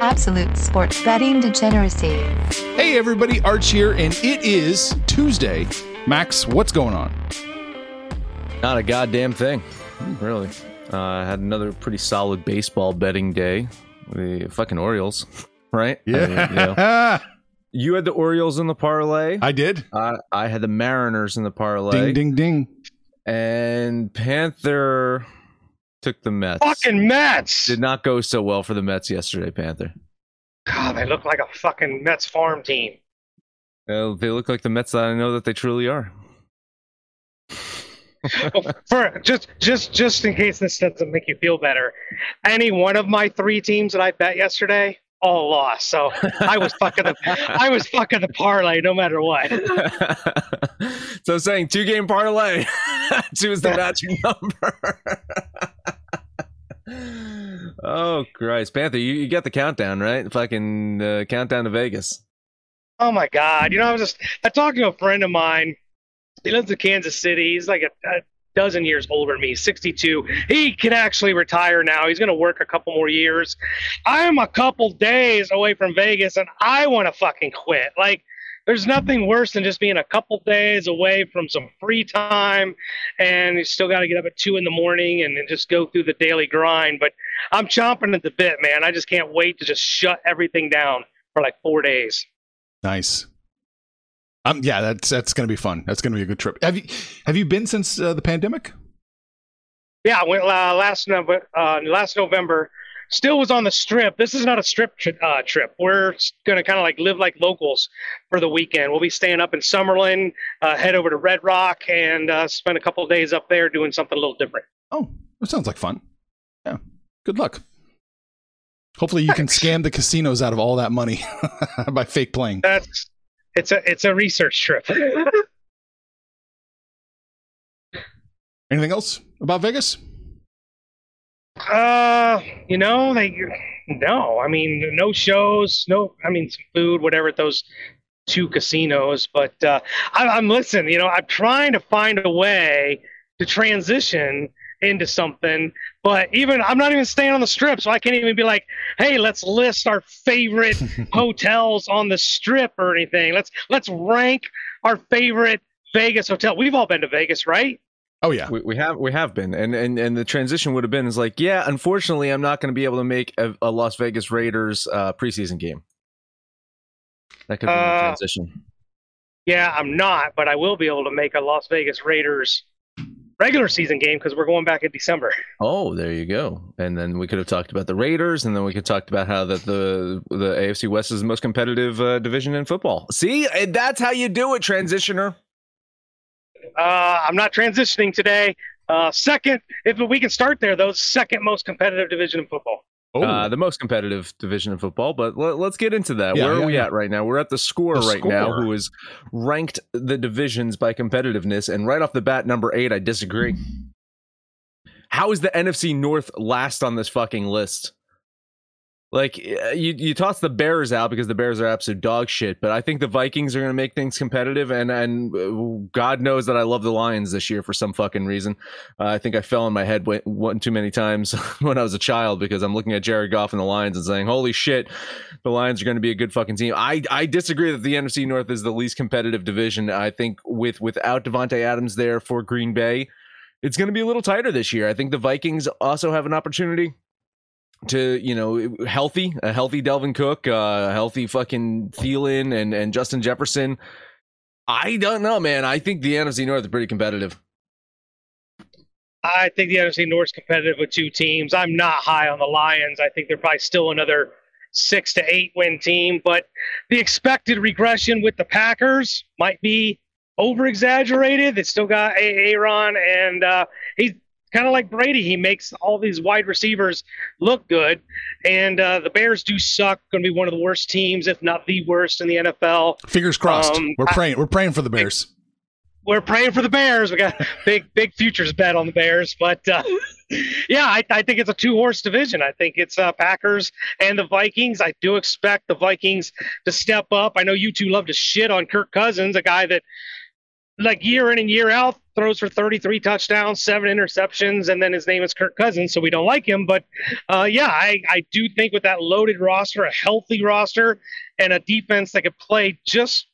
Absolute sports betting degeneracy. Hey everybody, Arch here, and it is Tuesday. Max, what's going on? Not a goddamn thing, really. Uh, I had another pretty solid baseball betting day. The fucking Orioles, right? I Yeah, mean, you, know. You had the Orioles in the parlay. I did. I, I had the Mariners in the parlay. Ding, ding, ding. And Panther took the Mets. Fucking Mets! Did not go so well for the Mets yesterday, Panther. God, they look like a fucking Mets farm team. Uh, they look like the Mets that I know that they truly are. For just just just in case this doesn't make you feel better, any one of my three teams that I bet yesterday all lost. So I was fucking the I was fucking the parlay no matter what. so saying two game parlay. two is the matching number. Oh Christ, Panther, you, you got the countdown right? Fucking uh, countdown to Vegas. Oh my god! You know, I was just I talked to a friend of mine. He lives in Kansas City. He's like a, a dozen years older than me, 62. He can actually retire now. He's going to work a couple more years. I'm a couple days away from Vegas, and I want to fucking quit. Like, there's nothing worse than just being a couple days away from some free time, and you still got to get up at two in the morning and, and just go through the daily grind. But I'm chomping at the bit, man. I just can't wait to just shut everything down for like four days. Nice. Um, yeah, that's that's gonna be fun. That's gonna be a good trip. Have you have you been since uh, the pandemic? Yeah, I went uh, last November. Uh, last November, still was on the strip. This is not a strip tri- uh, trip. We're gonna kind of like live like locals for the weekend. We'll be staying up in Summerlin, uh, head over to Red Rock, and uh, spend a couple of days up there doing something a little different. Oh, that sounds like fun. Yeah. Good luck. Hopefully, you can scam the casinos out of all that money by fake playing. That's it's a it's a research trip. Anything else about Vegas? Uh, you know, they no. I mean, no shows, no. I mean, some food, whatever at those two casinos. But uh, I, I'm listening. You know, I'm trying to find a way to transition into something. But even I'm not even staying on the strip, so I can't even be like, "Hey, let's list our favorite hotels on the strip or anything. Let's let's rank our favorite Vegas hotel. We've all been to Vegas, right? Oh yeah, we, we have we have been, and and and the transition would have been is like, yeah, unfortunately, I'm not going to be able to make a, a Las Vegas Raiders uh, preseason game. That could be Uh, the transition. Yeah, I'm not, but I will be able to make a Las Vegas Raiders regular season game because we're going back in December. Oh, there you go. And then we could have talked about the Raiders, and then we could talk about how that the the AFC West is the most competitive uh, division in football. See, that's how you do it, transitioner. Uh, I'm not transitioning today. Uh, second, if we can start there, though, second most competitive division in football. Oh, Uh, the most competitive division in football. But let, us get into that. Yeah, Where yeah, are we yeah. at right now? We're at the score The right now, who is ranked the divisions by competitiveness. And right off the bat, number eight, I disagree. how is the NFC North last on this fucking list? Like uh, you, you toss the Bears out because the Bears are absolute dog shit, but I think the Vikings are going to make things competitive, and and God knows that I love the Lions this year for some fucking reason. Uh, I think I fell on my head one, too many times when I was a child because I'm looking at Jared Goff and the Lions and saying, "Holy shit, the Lions are going to be a good fucking team." I I disagree that the NFC North is the least competitive division. I think with without Davante Adams there for Green Bay, it's going to be a little tighter this year. I think the Vikings also have an opportunity to you know healthy a healthy Dalvin Cook, uh, healthy fucking Thielen and and Justin Jefferson. I don't know, man. I think the NFC North is pretty competitive. I think the NFC North is competitive with two teams. I'm not high on the Lions. I think they're probably still another six to eight win team, but the expected regression with the Packers might be over exaggerated. They still got Aaron, and uh, he's kind of like Brady. He makes all these wide receivers look good. And uh, the Bears do suck. Going to be one of the worst teams, if not the worst in the NFL. Fingers crossed. Um, we're praying. I, we're praying for the Bears. We're praying for the Bears. We got big, big futures bet on the Bears, but uh, yeah, I, I, think it's a two horse division. I think it's uh, Packers and the Vikings. I do expect the Vikings to step up. I know you two love to shit on Kirk Cousins, a guy that like year in and year out throws for 33 touchdowns, seven interceptions, and then his name is Kirk Cousins, so we don't like him. But uh, yeah, I, I do think with that loaded roster, a healthy roster, and a defense that could play just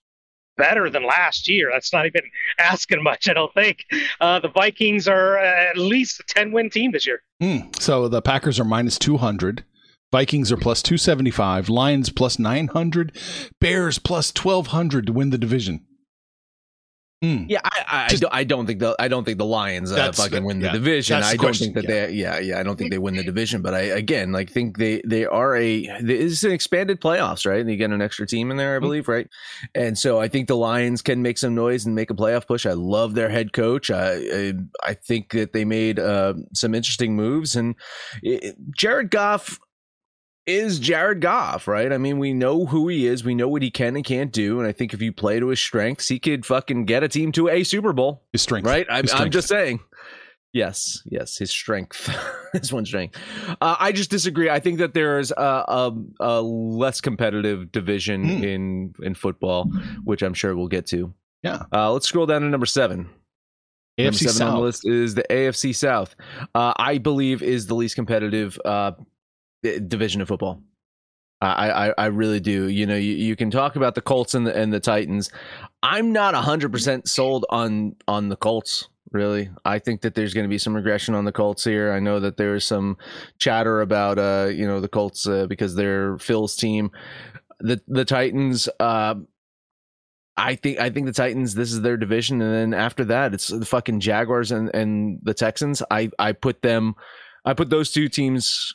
better than last year. That's not even asking much, I don't think. Uh, the Vikings are at least a 10 win team this year. Mm, so the Packers are minus 200. Vikings are plus 275, Lions plus 900, Bears plus 1200 to win the division. Mm. Yeah, I, I, Just, I, don't, think the I don't think the Lions uh, fucking win the yeah, division. I don't think that yeah. they yeah yeah I don't think they win the division. But I again like think they they are a it's an expanded playoffs right. And you get an extra team in there, I mm. believe, right? And so I think the Lions can make some noise and make a playoff push. I love their head coach. I I, I think that they made uh, some interesting moves and it, Jared Goff is Jared Goff, right? I mean, we know who he is. We know what he can and can't do. And I think if you play to his strengths, he could fucking get a team to a Super Bowl. His strength. Right? I'm, strength. I'm just saying. Yes, yes, his strength is one strength. Uh, I just disagree. I think that there is a, a, a less competitive division mm. in in football, which I'm sure we'll get to. Yeah. Uh, let's scroll down to number seven. AFC number seven South. on the list is the AFC South. Uh, I believe is the least competitive uh, division of football. I, I, I really do. You know, you, you can talk about the Colts and the and the Titans. I'm not hundred percent sold on on the Colts. Really, I think that there's going to be some regression on the Colts here. I know that there's some chatter about uh you know the Colts uh, because they're Phil's team. The the Titans. Uh, I think I think the Titans. This is their division, and then after that, it's the fucking Jaguars and and the Texans. I I put them. I put those two teams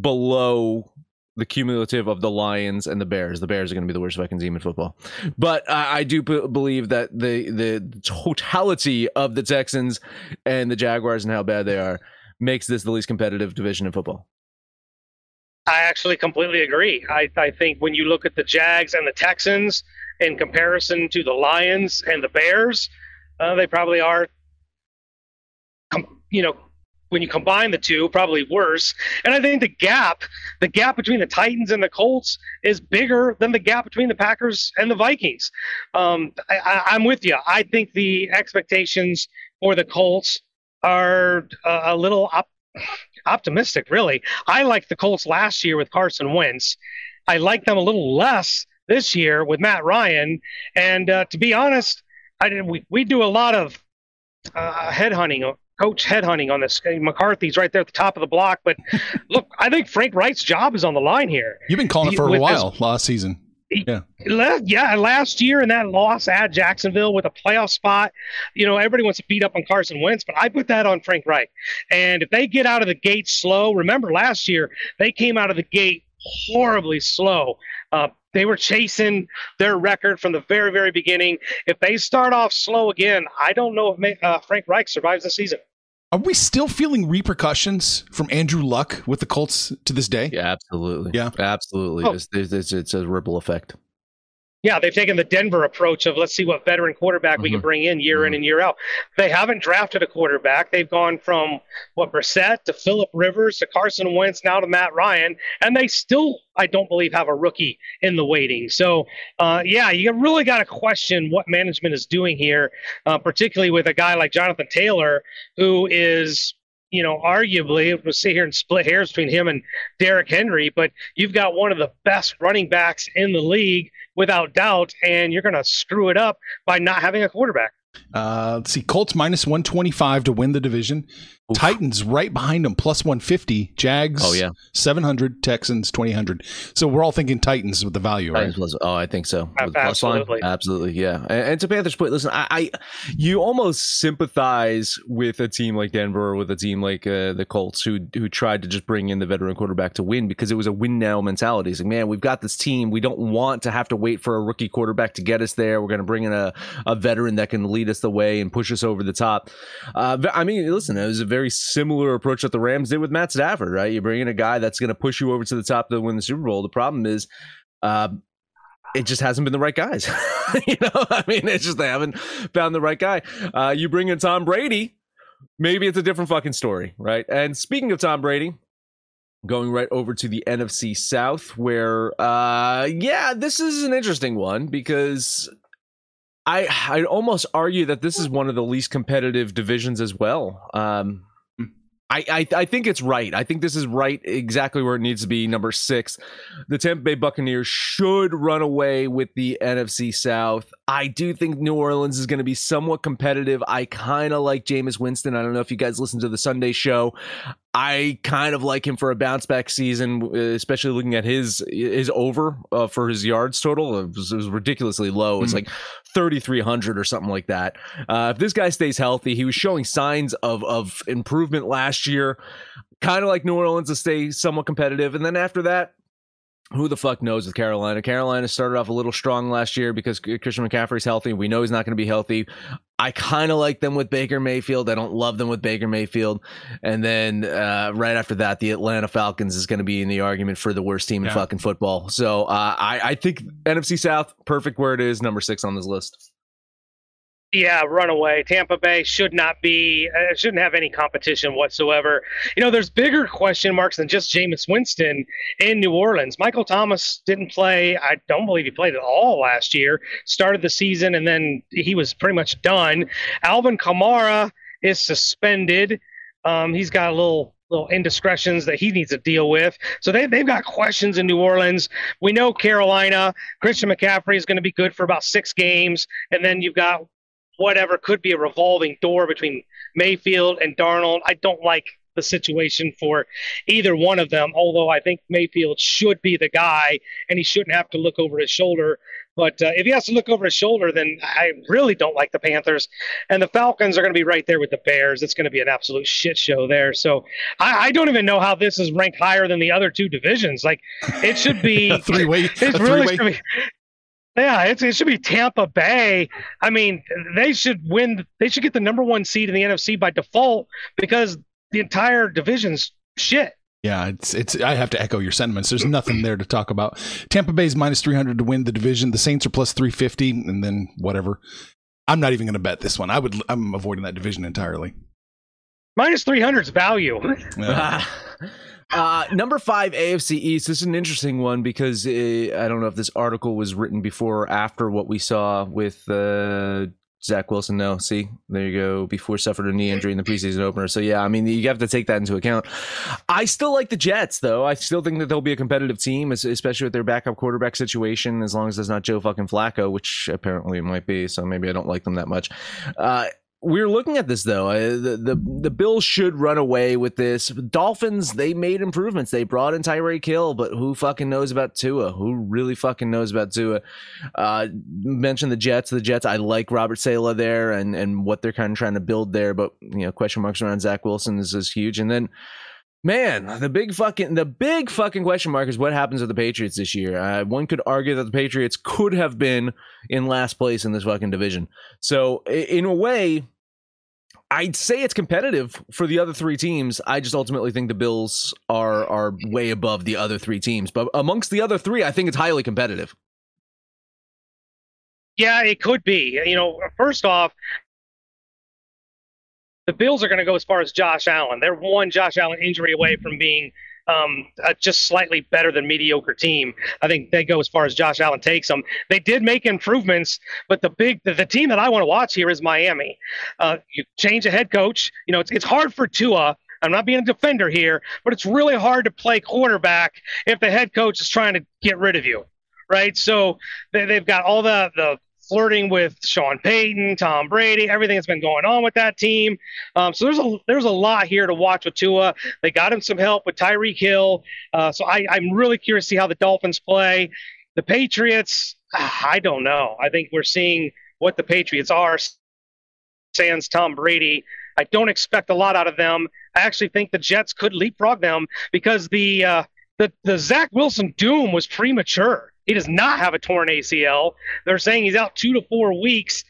below the cumulative of the Lions and the Bears. The Bears are going to be the worst fucking team in football, but I, I do b- believe that the the totality of the Texans and the Jaguars and how bad they are makes this the least competitive division in football. I actually completely agree. I, I think when you look at the Jags and the Texans in comparison to the Lions and the Bears, uh, they probably are, you know, when you combine the two, probably worse. And I think the gap, the gap between the Titans and the Colts is bigger than the gap between the Packers and the Vikings. Um, I, am with you. I think the expectations for the Colts are uh, a little op- optimistic, really. I liked the Colts last year with Carson Wentz. I like them a little less this year with Matt Ryan. And uh, to be honest, I, did, we, we do a lot of uh, headhunting coach headhunting on this. McCarthy's right there at the top of the block. But look, I think Frank Reich's job is on the line here. You've been calling it for a while his, last season. Yeah. Yeah, last year in that loss at Jacksonville with a playoff spot, you know, everybody wants to beat up on Carson Wentz, but I put that on Frank Reich. And if they get out of the gate slow, remember last year they came out of the gate horribly slow. Uh, they were chasing their record from the very, very beginning. If they start off slow again, I don't know if uh, Frank Reich survives the season. Are we still feeling repercussions from Andrew Luck with the Colts to this day? Yeah, absolutely. Yeah, absolutely. Oh. It's, it's, it's, a ripple effect. Yeah, they've taken the Denver approach of let's see what veteran quarterback mm-hmm. we can mm-hmm. bring in year mm-hmm. in and year out. They haven't drafted a quarterback. They've gone from what Brissett to Philip Rivers to Carson Wentz now to Matt Ryan, and they still, I don't believe, have a rookie in the waiting. So, uh, yeah, you really got to question what management is doing here, uh, particularly with a guy like Jonathan Taylor, who is you know, arguably, we'll sit here and split hairs between him and Derrick Henry, but you've got one of the best running backs in the league without doubt, and you're going to screw it up by not having a quarterback. Uh, let's see, Colts minus 125 to win the division. Oof. Titans right behind them, plus 150. Jags, oh yeah, 700. Texans 2000. So we're all thinking Titans with the value, right? Plus, oh, I think so. absolutely, absolutely, yeah. And, and, to Panthers' point, listen, I, I, you almost sympathize with a team like Denver or with a team like uh, the Colts who who tried to just bring in the veteran quarterback to win because it was a win now mentality. It's like, man, we've got this team. We don't want to have to wait for a rookie quarterback to get us there. We're going to bring in a a veteran that can lead us the way and push us over the top. Uh, I mean, listen, it was a very similar approach that the Rams did with Matt Stafford, right? You bring in a guy that's going to push you over to the top to win the Super Bowl. The problem is, uh, it just hasn't been the right guys. you know, I mean, it's just they haven't found the right guy. Uh, you bring in Tom Brady, maybe it's a different fucking story, right? And speaking of Tom Brady, going right over to the NFC South, where, uh, yeah, this is an interesting one because I I almost argue that this is one of the least competitive divisions as well. Um, I, I, I think it's right. I think this is right exactly where it needs to be. Number six, the Tampa Bay Buccaneers should run away with the NFC South. I do think New Orleans is going to be somewhat competitive. I kind of like Jameis Winston. I don't know if you guys listen to the Sunday show. I kind of like him for a bounce back season, especially looking at his his over uh, for his yards total. It was, it was ridiculously low. It's mm-hmm. like 3,300 or something like that. Uh, if this guy stays healthy, he was showing signs of of improvement last year. Kind of like New Orleans to stay somewhat competitive, and then after that, who the fuck knows with Carolina? Carolina started off a little strong last year because Christian McCaffrey's healthy. We know he's not going to be healthy. I kind of like them with Baker Mayfield. I don't love them with Baker Mayfield. And then uh, right after that, the Atlanta Falcons is going to be in the argument for the worst team in yeah. fucking football. So uh, I, I think NFC South, perfect where it is, number six on this list. Yeah, runaway. Tampa Bay should not be, uh, shouldn't have any competition whatsoever. You know, there's bigger question marks than just Jameis Winston in New Orleans. Michael Thomas didn't play. I don't believe he played at all last year. Started the season and then he was pretty much done. Alvin Kamara is suspended. Um, he's got a little little indiscretions that he needs to deal with. So they, they've got questions in New Orleans. We know Carolina, Christian McCaffrey is going to be good for about six games. And then you've got whatever could be a revolving door between Mayfield and Darnold. I don't like the situation for either one of them, although I think Mayfield should be the guy and he shouldn't have to look over his shoulder. But uh, if he has to look over his shoulder, then I really don't like the Panthers. And the Falcons are going to be right there with the Bears. It's going to be an absolute shit show there. So I, I don't even know how this is ranked higher than the other two divisions. Like it should be three way. It's really be, yeah, it should be Tampa Bay. I mean, they should win. They should get the number one seed in the NFC by default because the entire division's shit. Yeah, it's it's. I have to echo your sentiments. There's nothing there to talk about. Tampa Bay's minus three hundred to win the division. The Saints are plus three fifty, and then whatever. I'm not even going to bet this one. I would. I'm avoiding that division entirely. Minus three hundred is value. Yeah. Uh, number five, AFC East. This is an interesting one because it, I don't know if this article was written before or after what we saw with uh, Zach Wilson. No, see, there you go. Before suffered a knee injury in the preseason opener. So yeah, I mean, you have to take that into account. I still like the Jets, though. I still think that they'll be a competitive team, especially with their backup quarterback situation. As long as it's not Joe fucking Flacco, which apparently it might be. So maybe I don't like them that much. Uh, we're looking at this though. Uh, the, the the Bills should run away with this. Dolphins they made improvements. They brought in Tyreek Hill, but who fucking knows about Tua? Who really fucking knows about Tua? Uh, mentioned the Jets. The Jets. I like Robert Saleh there and and what they're kind of trying to build there, but you know question marks around Zach Wilson is, is huge. And then. Man, the big fucking the big fucking question mark is what happens with the Patriots this year. Uh, one could argue that the Patriots could have been in last place in this fucking division. So in a way, I'd say it's competitive for the other three teams. I just ultimately think the Bills are are way above the other three teams. But amongst the other three, I think it's highly competitive. Yeah, it could be. You know, first off, the Bills are going to go as far as Josh Allen. They're one Josh Allen injury away from being um, just slightly better than mediocre team. I think they go as far as Josh Allen takes them. They did make improvements, but the big the, the team that I want to watch here is Miami. Uh, you change a head coach. You know, it's it's hard for Tua. I'm not being a defender here, but it's really hard to play quarterback if the head coach is trying to get rid of you right? So they, have got all the the flirting with Sean Payton, Tom Brady, everything that's been going on with that team. Um, so there's a there's a lot here to watch with Tua. They got him some help with Tyreek Hill. Uh, so I, I'm really curious to see how the Dolphins play. The Patriots, I don't know. I think we're seeing what the Patriots are. Sans Tom Brady. I don't expect a lot out of them. I actually think the Jets could leapfrog them because the uh, the the Zach Wilson doom was premature. He does not have a torn ACL. They're saying he's out two to four weeks.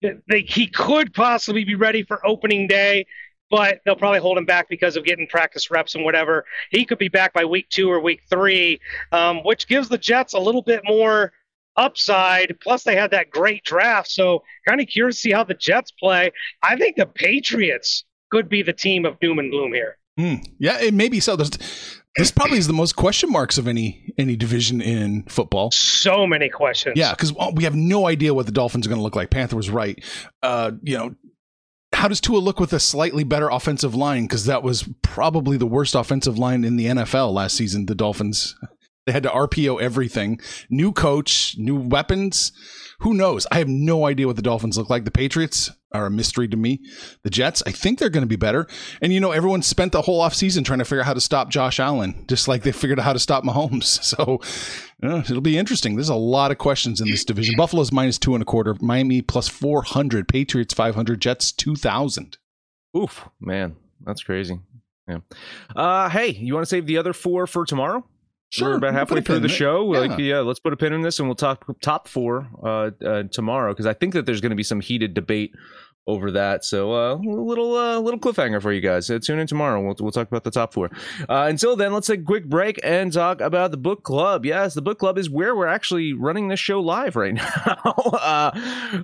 They, he could possibly be ready for opening day, but they'll probably hold him back because of getting practice reps and whatever. He could be back by week two or week three, um, which gives the Jets a little bit more upside. Plus, they had that great draft. So, kind of curious to see how the Jets play. I think the Patriots could be the team of doom and gloom here. Mm, yeah, it may be so. There's this probably is the most question marks of any any division in football. So many questions. Yeah, because we have no idea what the Dolphins are going to look like. Panther was right. Uh, you know, how does Tua look with a slightly better offensive line? Because that was probably the worst offensive line in the NFL last season. The Dolphins they had to RPO everything. New coach, new weapons. Who knows? I have no idea what the Dolphins look like. The Patriots are a mystery to me. The Jets, I think they're going to be better. And you know, everyone spent the whole offseason trying to figure out how to stop Josh Allen, just like they figured out how to stop Mahomes. So uh, it'll be interesting. There's a lot of questions in this division. Buffalo's minus two and a quarter, Miami plus 400, Patriots 500, Jets 2,000. Oof, man, that's crazy. Yeah. Uh, hey, you want to save the other four for tomorrow? Sure. We're about halfway through the show. Yeah. Like, yeah, let's put a pin in this and we'll talk top four uh, uh, tomorrow because I think that there's going to be some heated debate over that. So uh, a little uh, little cliffhanger for you guys. Uh, tune in tomorrow. We'll we'll talk about the top four. Uh, until then, let's take a quick break and talk about the book club. Yes, the book club is where we're actually running this show live right now. uh,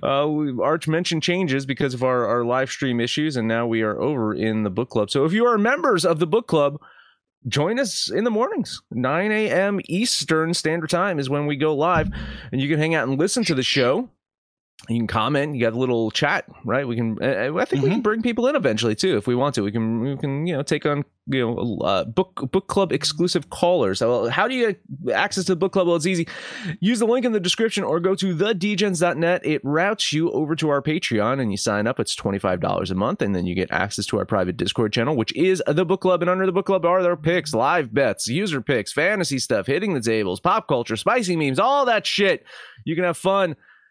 uh, Arch mentioned changes because of our our live stream issues, and now we are over in the book club. So if you are members of the book club join us in the mornings. 9 a.m eastern standard time is when we go live and you can hang out and listen to the show you can comment. You got a little chat, right? We can. I think mm-hmm. we can mm-hmm. bring people in eventually too, if we want to. We can. We can. You know, take on you know uh, book book club exclusive callers. How do you get access to the book club? Well, it's easy. Use the link in the description or go to thedgens.net. It routes you over to our Patreon and you sign up. It's twenty five dollars a month, and then you get access to our private Discord channel, which is the book club. And under the book club are their picks, live bets, user picks, fantasy stuff, hitting the tables, pop culture, spicy memes, all that shit. You can have fun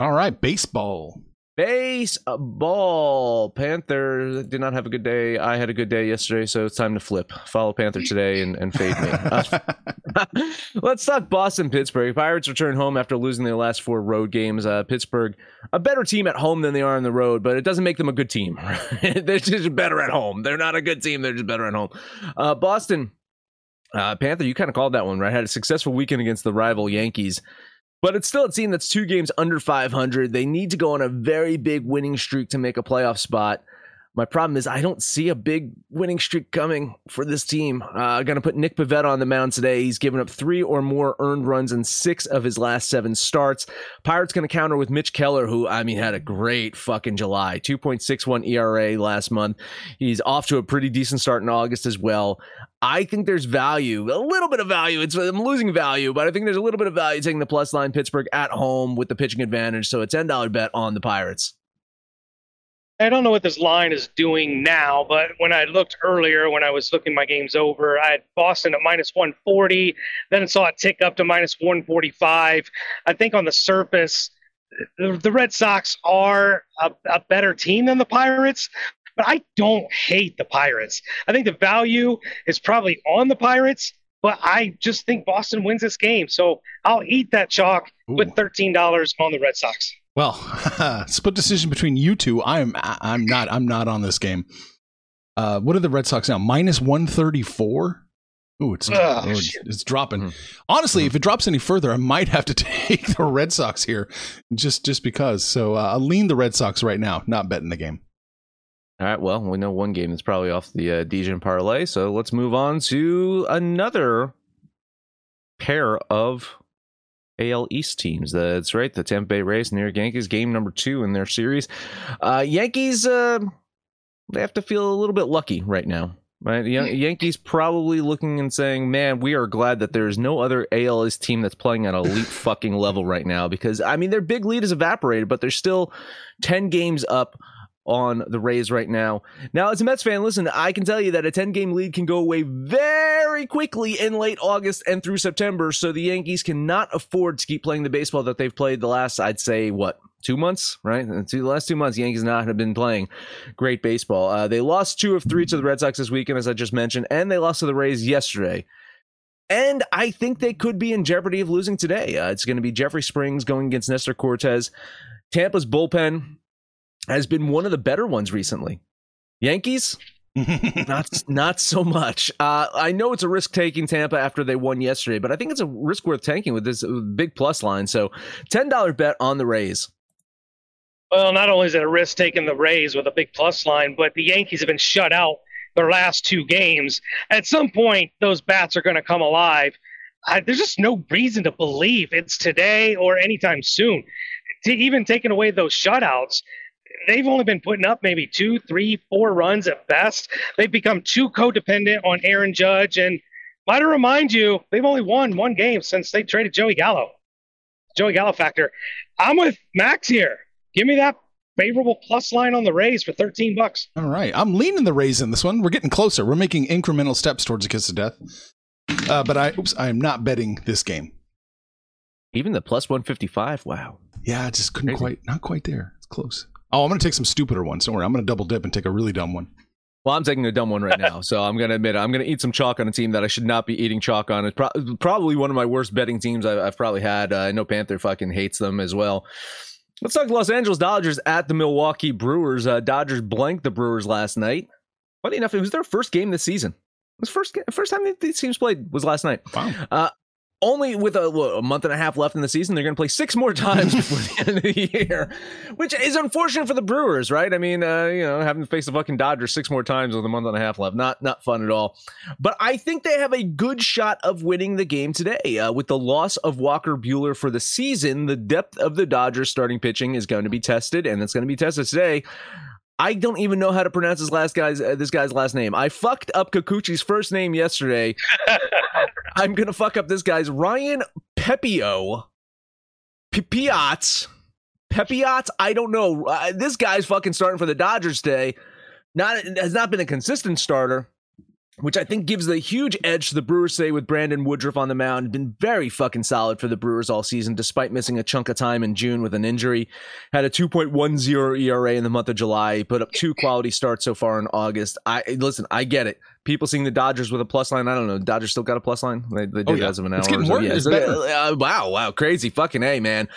All right, baseball Baseball. Panther did not have a good day. I had a good day yesterday, so it's time to flip. Follow Panther today and, and fade me. Uh, let's talk Boston Pittsburgh. Pirates return home after losing their last four road games. Uh, Pittsburgh, a better team at home than they are on the road, but it doesn't make them a good team. they're just better at home. They're not a good team. They're just better at home. Uh, Boston. Uh, Panther, you kind of called that one, right? Had a successful weekend against the rival Yankees. But it's still a team that's two games under 500. They need to go on a very big winning streak to make a playoff spot. My problem is I don't see a big winning streak coming for this team. Uh, going to put Nick Pivetta on the mound today. He's given up three or more earned runs in six of his last seven starts. Pirates going to counter with Mitch Keller, who I mean had a great fucking July, 2.61 ERA last month. He's off to a pretty decent start in August as well. I think there's value, a little bit of value. It's I'm losing value, but I think there's a little bit of value taking the plus line Pittsburgh at home with the pitching advantage. So a ten dollar bet on the Pirates. I don't know what this line is doing now, but when I looked earlier, when I was looking my games over, I had Boston at minus 140, then saw it tick up to minus 145. I think on the surface, the, Red Sox are a, a better team than the Pirates, but I don't hate the Pirates. I think the value is probably on the Pirates, but I just think Boston wins this game. So I'll eat that chalk Ooh. with $13 on the Red Sox. Well, split decision between you two. I'm I'm not I'm not on this game. Uh, what are the Red Sox now? Minus one thirty four. Ooh, it's oh, it's, it's dropping. Mm-hmm. Honestly, mm-hmm. if it drops any further, I might have to take the Red Sox here, just just because. So uh, I'll lean the Red Sox right now, not betting the game. All right. Well, we know one game that's probably off the uh, Degen parlay, so let's move on to another pair of AL East teams. That's right. The Tampa Bay Rays and New York Yankees, game number two in their series. Uh, Yankees, uh, they have to feel a little bit lucky right now. Right, Yan- Yankees probably looking and saying, "Man, we are glad that there is no other AL East team that's playing at a elite fucking level right now." Because I mean, their big lead is evaporated, but they're still ten games up on the Rays right now. Now, as a Mets fan, listen, I can tell you that a 10 game lead can go away very quickly in late August and through September. So the Yankees cannot afford to keep playing the baseball that they've played the last, I'd say, what, two months, right? The last two months, Yankees not have been playing great baseball. Uh, they lost two of three to the Red Sox this weekend, as I just mentioned, and they lost to the Rays yesterday. And I think they could be in jeopardy of losing today. Uh, it's going to be Jeffrey Springs going against Nestor Cortes. Tampa's bullpen has been one of the better ones recently. Yankees, not not so much. Uh, I know it's a risk taking Tampa after they won yesterday, but I think it's a risk worth taking with this big plus line. So, ten dollar bet on the Rays. Well, not only is it a risk taking the Rays with a big plus line, but the Yankees have been shut out their last two games. At some point, those bats are going to come alive. I, there's just no reason to believe it's today or anytime soon. To even taking away those shutouts, they've only been putting up maybe two, three, four runs at best. They've become too codependent on Aaron Judge. And might I remind you, they've only won one game since they traded Joey Gallo. Joey Gallo factor. I'm with Max here. Give me that favorable plus line on the Rays for 13 bucks. All right. I'm leaning the Rays in this one. We're getting closer. We're making incremental steps towards a kiss of death. Uh, but I oops, I am not betting this game. Even the plus 155. Wow. Yeah, I just couldn't Crazy. quite not quite there. It's close. Oh, I'm going to take some stupider ones. Don't worry. I'm going to double dip and take a really dumb one. Well, I'm taking a dumb one right now, so I'm going to admit it. I'm going to eat some chalk on a team that I should not be eating chalk on. It's pro- probably one of my worst betting teams I've, I've probably had. Uh, I know Panther fucking hates them as well. Let's talk Los Angeles Dodgers at the Milwaukee Brewers. Uh, Dodgers blanked the Brewers last night. Funny enough, it was their first game this season. It was first first time these teams played was last night. Wow. Uh, only with a, a, month and a half left in the season, they're going to play six more times before the end of the year, which is unfortunate for the Brewers, right? I mean, uh, you know, having to face the fucking Dodgers six more times with a month and a half left, not not fun at all. But I think they have a good shot of winning the game today. Uh, with the loss of Walker Buehler for the season, the depth of the Dodgers starting pitching is going to be tested, and it's going to be tested today. I don't even know how to pronounce this last guy's uh, this guy's last name. I fucked up Kikuchi's first name yesterday. I'm gonna fuck up this guy's Ryan Pepiot. Pepiot. Pepiot. I don't know. Uh, this guy's fucking starting for the Dodgers today. Not has not been a consistent starter. Which I think gives the huge edge to the Brewers say with Brandon Woodruff on the mound. Been very fucking solid for the Brewers all season, despite missing a chunk of time in June with an injury. Had a 2.10 ERA in the month of July. Put up two quality starts so far in August. I listen, I get it. People seeing the Dodgers with a plus line. I don't know. Dodgers still got a plus line. They, they Oh, did yeah. as of an hour. It's getting so. worse. Yeah, It's better. uh, wow, wow, crazy fucking a man.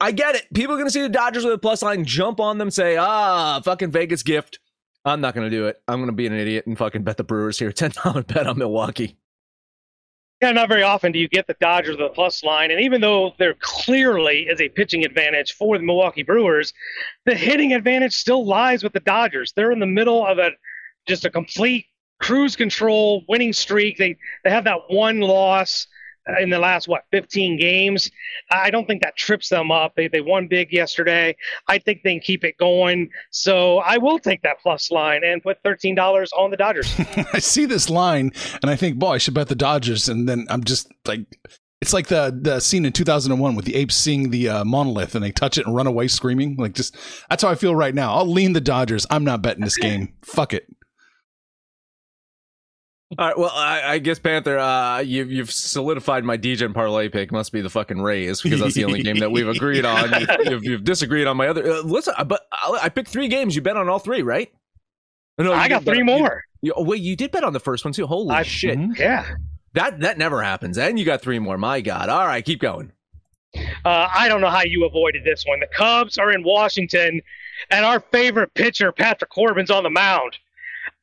I get it. People are gonna see the Dodgers with a plus line, jump on them, say, ah, fucking Vegas gift. I'm not going to do it. I'm going to be an idiot and fucking bet the Brewers here. $10 bet on Milwaukee. Yeah, not very often do you get the Dodgers the plus line. And even though there clearly is a pitching advantage for the Milwaukee Brewers, the hitting advantage still lies with the Dodgers. They're in the middle of a just a complete cruise control winning streak. They they have that one loss in the last what 15 games. I don't think that trips them up. They they won big yesterday. I think they can keep it going. So I will take that plus line and put $13 on the Dodgers. I see this line and I think, boy, I should bet the Dodgers. And then I'm just like, it's like the the scene in 2001 with the apes seeing the uh, monolith and they touch it and run away screaming. Like, just that's how I feel right now. I'll lean the Dodgers. I'm not betting this game. Fuck it. All right. Well, I, I guess Panther, uh, you've you've solidified my DJ parlay pick. Must be the fucking Rays because that's the only game that we've agreed on. You've, you've, you've disagreed on my other. Uh, listen, uh, but I, I picked three games. You bet on all three, right? No, I got did bet- three more. You, oh, wait, you did bet on the first one too. Holy I- shit! Yeah. That that never happens. And you got three more. My God. All right, keep going. Uh, I don't know how you avoided this one. The Cubs are in Washington, and our favorite pitcher, Patrick Corbin's on the mound.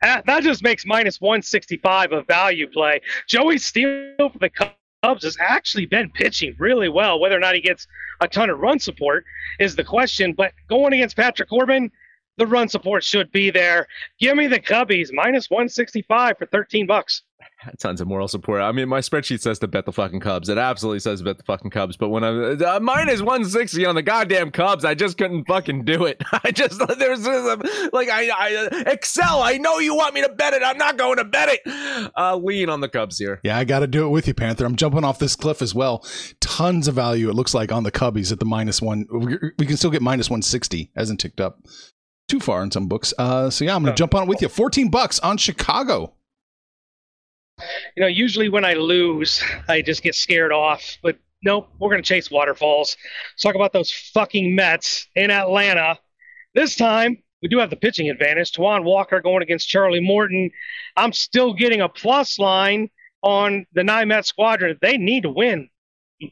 That just makes minus 165 a value play. Joey Steele for the Cubs has actually been pitching really well. Whether or not he gets a ton of run support is the question. But going against Patrick Corbin, the run support should be there. Give me the Cubbies minus 165 for 13 bucks. Tons of moral support. I mean, my spreadsheet says to bet the fucking Cubs. It absolutely says to bet the fucking Cubs. But when I uh, minus one sixty on the goddamn Cubs, I just couldn't fucking do it. I just there's like I, I Excel. I know you want me to bet it. I'm not going to bet it. Uh, lean on the Cubs here. Yeah, I got to do it with you, Panther. I'm jumping off this cliff as well. Tons of value, it looks like, on the Cubbies at the minus one. We can still get minus 160. Hasn't ticked up too far in some books. Uh, so, yeah, I'm going to jump on it with you. 14 bucks on Chicago. You know, usually when I lose, I just get scared off. But nope, we're going to chase waterfalls. Let's talk about those fucking Mets in Atlanta. This time, we do have the pitching advantage. Taijuan Walker going against Charlie Morton. I'm still getting a plus line on the nine Met squadron. They need to win.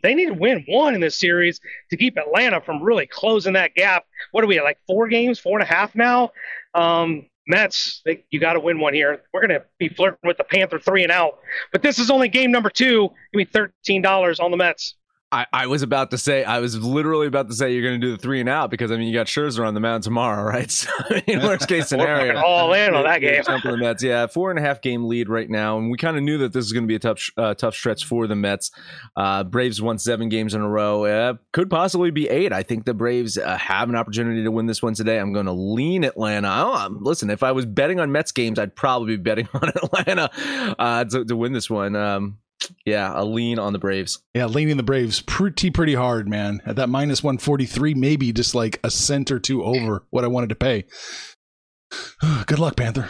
They need to win one in this series to keep Atlanta from really closing that gap. What are we at, like four games, four and a half now? Um, Mets, they, you got to win one here. We're going to be flirting with the Panther three and out. But this is only game number two. Give me $13 on the Mets. I, I was about to say, I was literally about to say you're going to do the three and out because I mean you got Scherzer on the mound tomorrow, right? So in worst case scenario, all in on that game. jump the Mets. Yeah, four and a half game lead right now, and we kind of knew that this is going to be a tough, uh, tough stretch for the Mets. Uh, Braves won seven games in a row. Uh, could possibly be eight. I think the Braves uh, have an opportunity to win this one today. I'm going to lean Atlanta. Don't- listen, if I was betting on Mets games, I'd probably be betting on Atlanta uh, to, to win this one. Um, yeah, a lean on the Braves. Yeah, leaning the Braves pretty, pretty hard, man. At that minus 143, maybe just like a cent or two over what I wanted to pay. Good luck, Panther.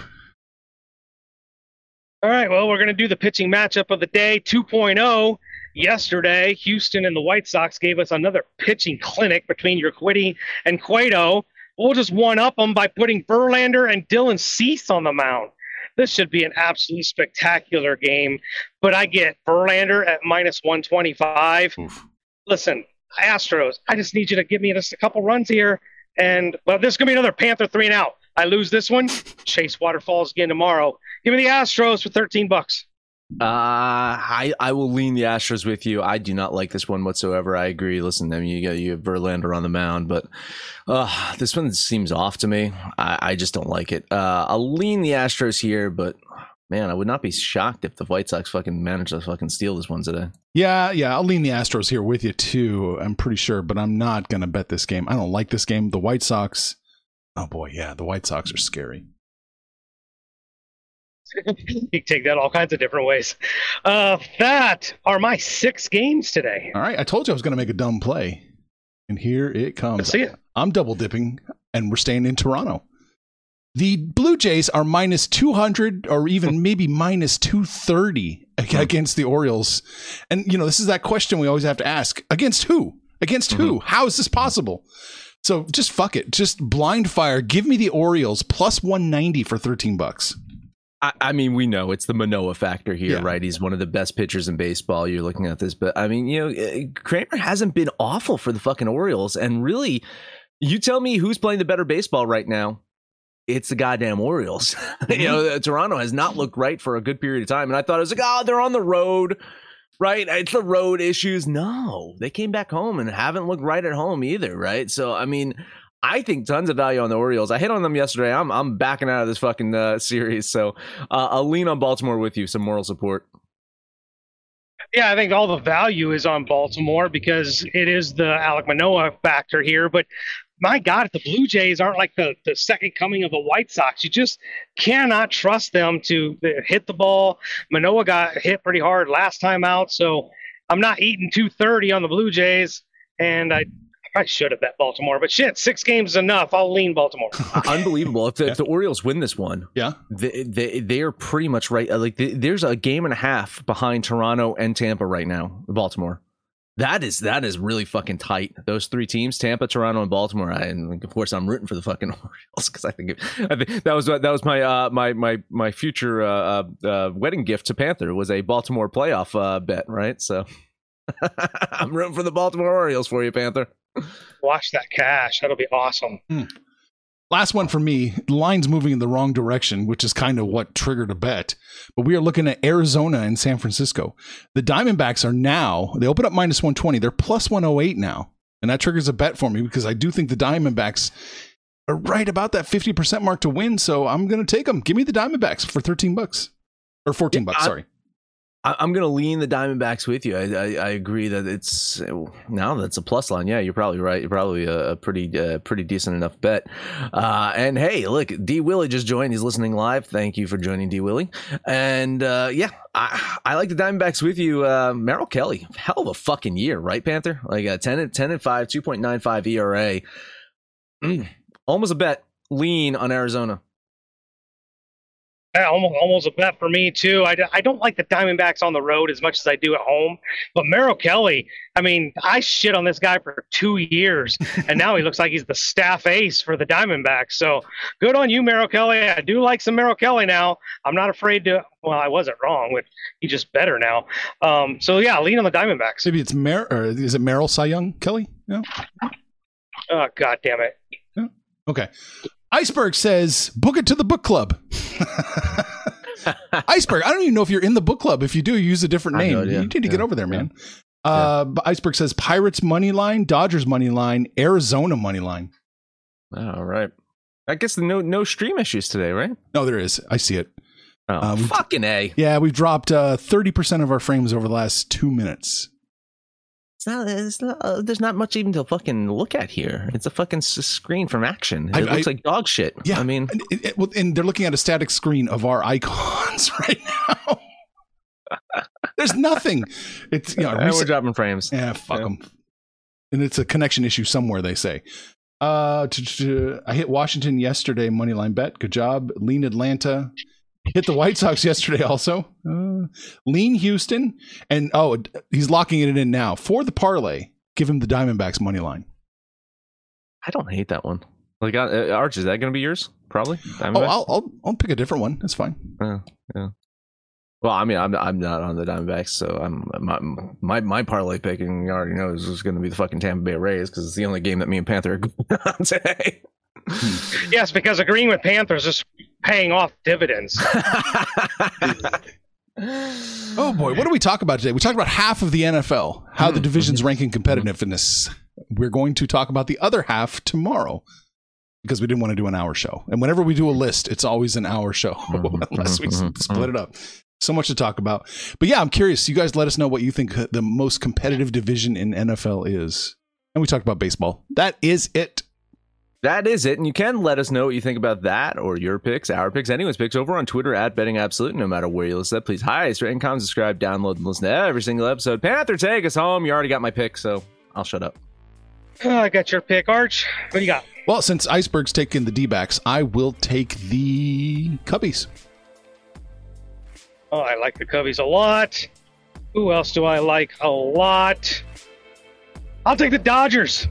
All right, well, we're going to do the pitching matchup of the day 2.0. Yesterday, Houston and the White Sox gave us another pitching clinic between Urquidy and Cueto. We'll just one up them by putting Verlander and Dylan Cease on the mound. This should be an absolutely spectacular game, but I get Verlander at minus 125. Oof. Listen, Astros, I just need you to give me just a couple runs here. And, well, this is going to be another Panther three and out. I lose this one, Chase Waterfalls again tomorrow. Give me the Astros for 13 bucks. Uh, I I will lean the Astros with you. I do not like this one whatsoever. I agree. Listen, I mean, you got you have Verlander on the mound, but uh, this one seems off to me. I, I just don't like it. Uh, I'll lean the Astros here, but man, I would not be shocked if the White Sox fucking manage to fucking steal this one today. Yeah, yeah, I'll lean the Astros here with you too. I'm pretty sure, but I'm not to bet this game. I don't like this game. The White Sox, oh boy, yeah, the White Sox are scary. you can take that all kinds of different ways. Uh, that are my six games today. All right, I told you I was going to make a dumb play, and here it comes. Let's see it. I'm double dipping, and we're staying in Toronto. The Blue Jays are minus 200 or even maybe minus 230 against the Orioles. And, you know, this is that question we always have to ask against who? Against who? Mm-hmm. How is this possible? So just fuck it. Just blind fire. Give me the Orioles plus 190 for 13 bucks. I, mean, we know it's the Manoah factor here, yeah. right? He's one of the best pitchers in baseball. You're looking at this, but I mean, you know, eh, Kremer hasn't been awful for the fucking Orioles. And really, you tell me who's playing the better baseball right now it's the goddamn Orioles. you know, mm-hmm. Toronto has not looked right for a good period of time. And I thought it was like, oh, they're on the road, right? It's the road issues. No, they came back home and haven't looked right at home either, right? So, I mean, I think tons of value on the Orioles. I hit on them yesterday. I'm I'm backing out of this fucking uh, series, so uh, I'll lean on Baltimore with you. Some moral support. Yeah, I think all the value is on Baltimore because it is the Alek Manoah factor here. But my God, if the Blue Jays aren't like the, the second coming of the White Sox, you just cannot trust them to hit the ball. Manoah got hit pretty hard last time out, so I'm not eating 230 on the Blue Jays, and I I should have bet Baltimore, but shit, six games is enough. I'll lean Baltimore. Unbelievable. If the, yeah. if the, Orioles win this one, yeah, they, they, they are pretty much right. Like there's a game and a half behind Toronto and Tampa right now. Baltimore. That is that is really fucking tight. Those three teams: Tampa, Toronto, and Baltimore. I, and of course, I'm rooting for the fucking Orioles because I think it, I think that was that was my uh, my my my future uh, uh, uh wedding gift to Panther was a Baltimore playoff uh, bet. Right, so I'm rooting for the Baltimore Orioles for you, Panther. Watch that cash. That'll be awesome. Hmm. Last one for me. Line's moving in the wrong direction, which is kind of what triggered a bet. But we are looking at Arizona and San Francisco. The Diamondbacks are now, they open up minus 120. They're plus 108 now. And that triggers a bet for me because I do think the Diamondbacks are right about that 50% mark to win. So I'm going to take them. Give me the Diamondbacks for 13 bucks or 14 bucks. sorry. I, am going to lean the Diamondbacks with you. I, I, I, agree that it's now that's a plus line. Yeah, you're probably right. You're probably a, a pretty uh, pretty decent enough bet. Uh, and hey, look, D Willie just joined. He's listening live. Thank you for joining, D Willie. And uh, yeah, I, I, like the Diamondbacks with you. Uh, Merrill Kelly, hell of a fucking year, right, Panther? Like a 10 and 10 and 5, 2.95 ERA. Mm, almost a bet. Lean on Arizona. Yeah, almost, almost a bet for me too. I, I don't like the Diamondbacks on the road as much as I do at home. But Merrill Kelly, I mean, I shit on this guy for two years, and now he looks like he's the staff ace for the Diamondbacks. So good on you, Merrill Kelly. I do like some Merrill Kelly now. I'm not afraid to. Well, I wasn't wrong with he just better now. Um, so yeah, lean on the Diamondbacks. Maybe it's Mer or is it Merrill Cy Young Kelly? Yeah. Oh God damn it. Okay. Iceberg says, book it to the book club. Iceberg, I don't even know if you're in the book club. If you do, you use a different name. Know, yeah. You need to yeah. get over there, man. Yeah. Uh, Iceberg says Pirates money line, Dodgers money line, Arizona money line. All right. I guess no no stream issues today, right? No, there is. I see it. Oh, uh, fucking a. Yeah, we've dropped uh, thirty percent of our frames over the last two minutes. It's not, it's not, uh, there's not much even to fucking look at here. It's a fucking screen from action. It I, looks I, like dog shit. Yeah, I mean, and, it, and they're looking at a static screen of our icons right now. there's nothing. It's you know, recent, we're dropping frames. Yeah, fuck them. Yeah. And it's a connection issue somewhere. They say. Uh, I hit Washington yesterday. Moneyline bet. Good job. Lean Atlanta. Hit the White Sox yesterday also. Uh, lean Houston. And oh, he's locking it in now. For the parlay, give him the Diamondbacks money line. I don't hate that one. Like uh, uh Arch, is that going to be yours? Probably. Oh, I'll, I'll I'll pick a different one. That's fine. Yeah, yeah. Well, I mean, I'm I'm not on the Diamondbacks, so I'm my my, my parlay picking. You already know is going to be the fucking Tampa Bay Rays because it's the only game that me and Panther are going on today. yes, because agreeing with Panthers is paying off dividends. oh boy, what do we talk about today? We talked about half of the NFL, how the hmm. divisions hmm. rank in competitiveness. We're going to talk about the other half tomorrow because we didn't want to do an hour show. And whenever we do a list, it's always an hour show hmm. unless we hmm. split it up. So much to talk about. But yeah, I'm curious. You guys let us know what you think the most competitive division in NFL is. And we talked about baseball. That is it that is it. And you can let us know what you think about that or your picks, our picks, anyone's picks over on Twitter at Betting Absolute. No matter where you listen, please highest rate and comment, subscribe, download, and listen to every single episode. Panther, take us home. You already got my pick, so I'll shut up. Oh, I got your pick, Arch. What do you got? Well, since Iceberg's taking the D backs, I will take the Cubbies. Oh, I like the Cubbies a lot. Who else do I like a lot? I'll take the Dodgers.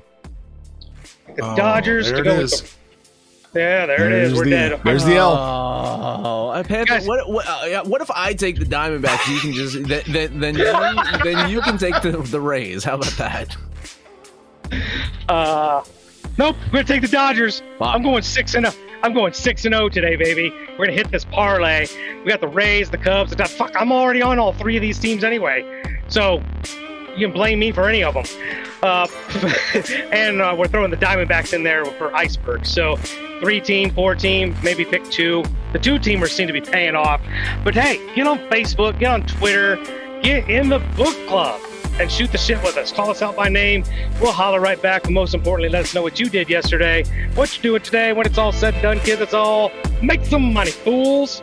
The Oh, Dodgers there to it go is. with the, Yeah, there it is. There's We're the- dead. there's the L. Oh, uh, Panther, Guys- what what, uh, what if I take the Diamondbacks? You can just then then then you, then you can take the the Rays. How about that? Uh, nope. We're gonna take the Dodgers. Wow. I'm going six and i I'm going six and zero today, baby. We're gonna hit this parlay. We got the Rays, the Cubs. The Dod- fuck. I'm already on all three of these teams anyway, so you can blame me for any of them. Uh, and uh, we're throwing the Diamondbacks in there for Iceberg. So three team, four team, maybe pick two. The two teamers seem to be paying off. But hey, get on Facebook, get on Twitter, get in the book club and shoot the shit with us. Call us out by name. We'll holler right back. But most importantly, let us know what you did yesterday, what you're doing today. When it's all said and done, kids, it's all make some money, fools.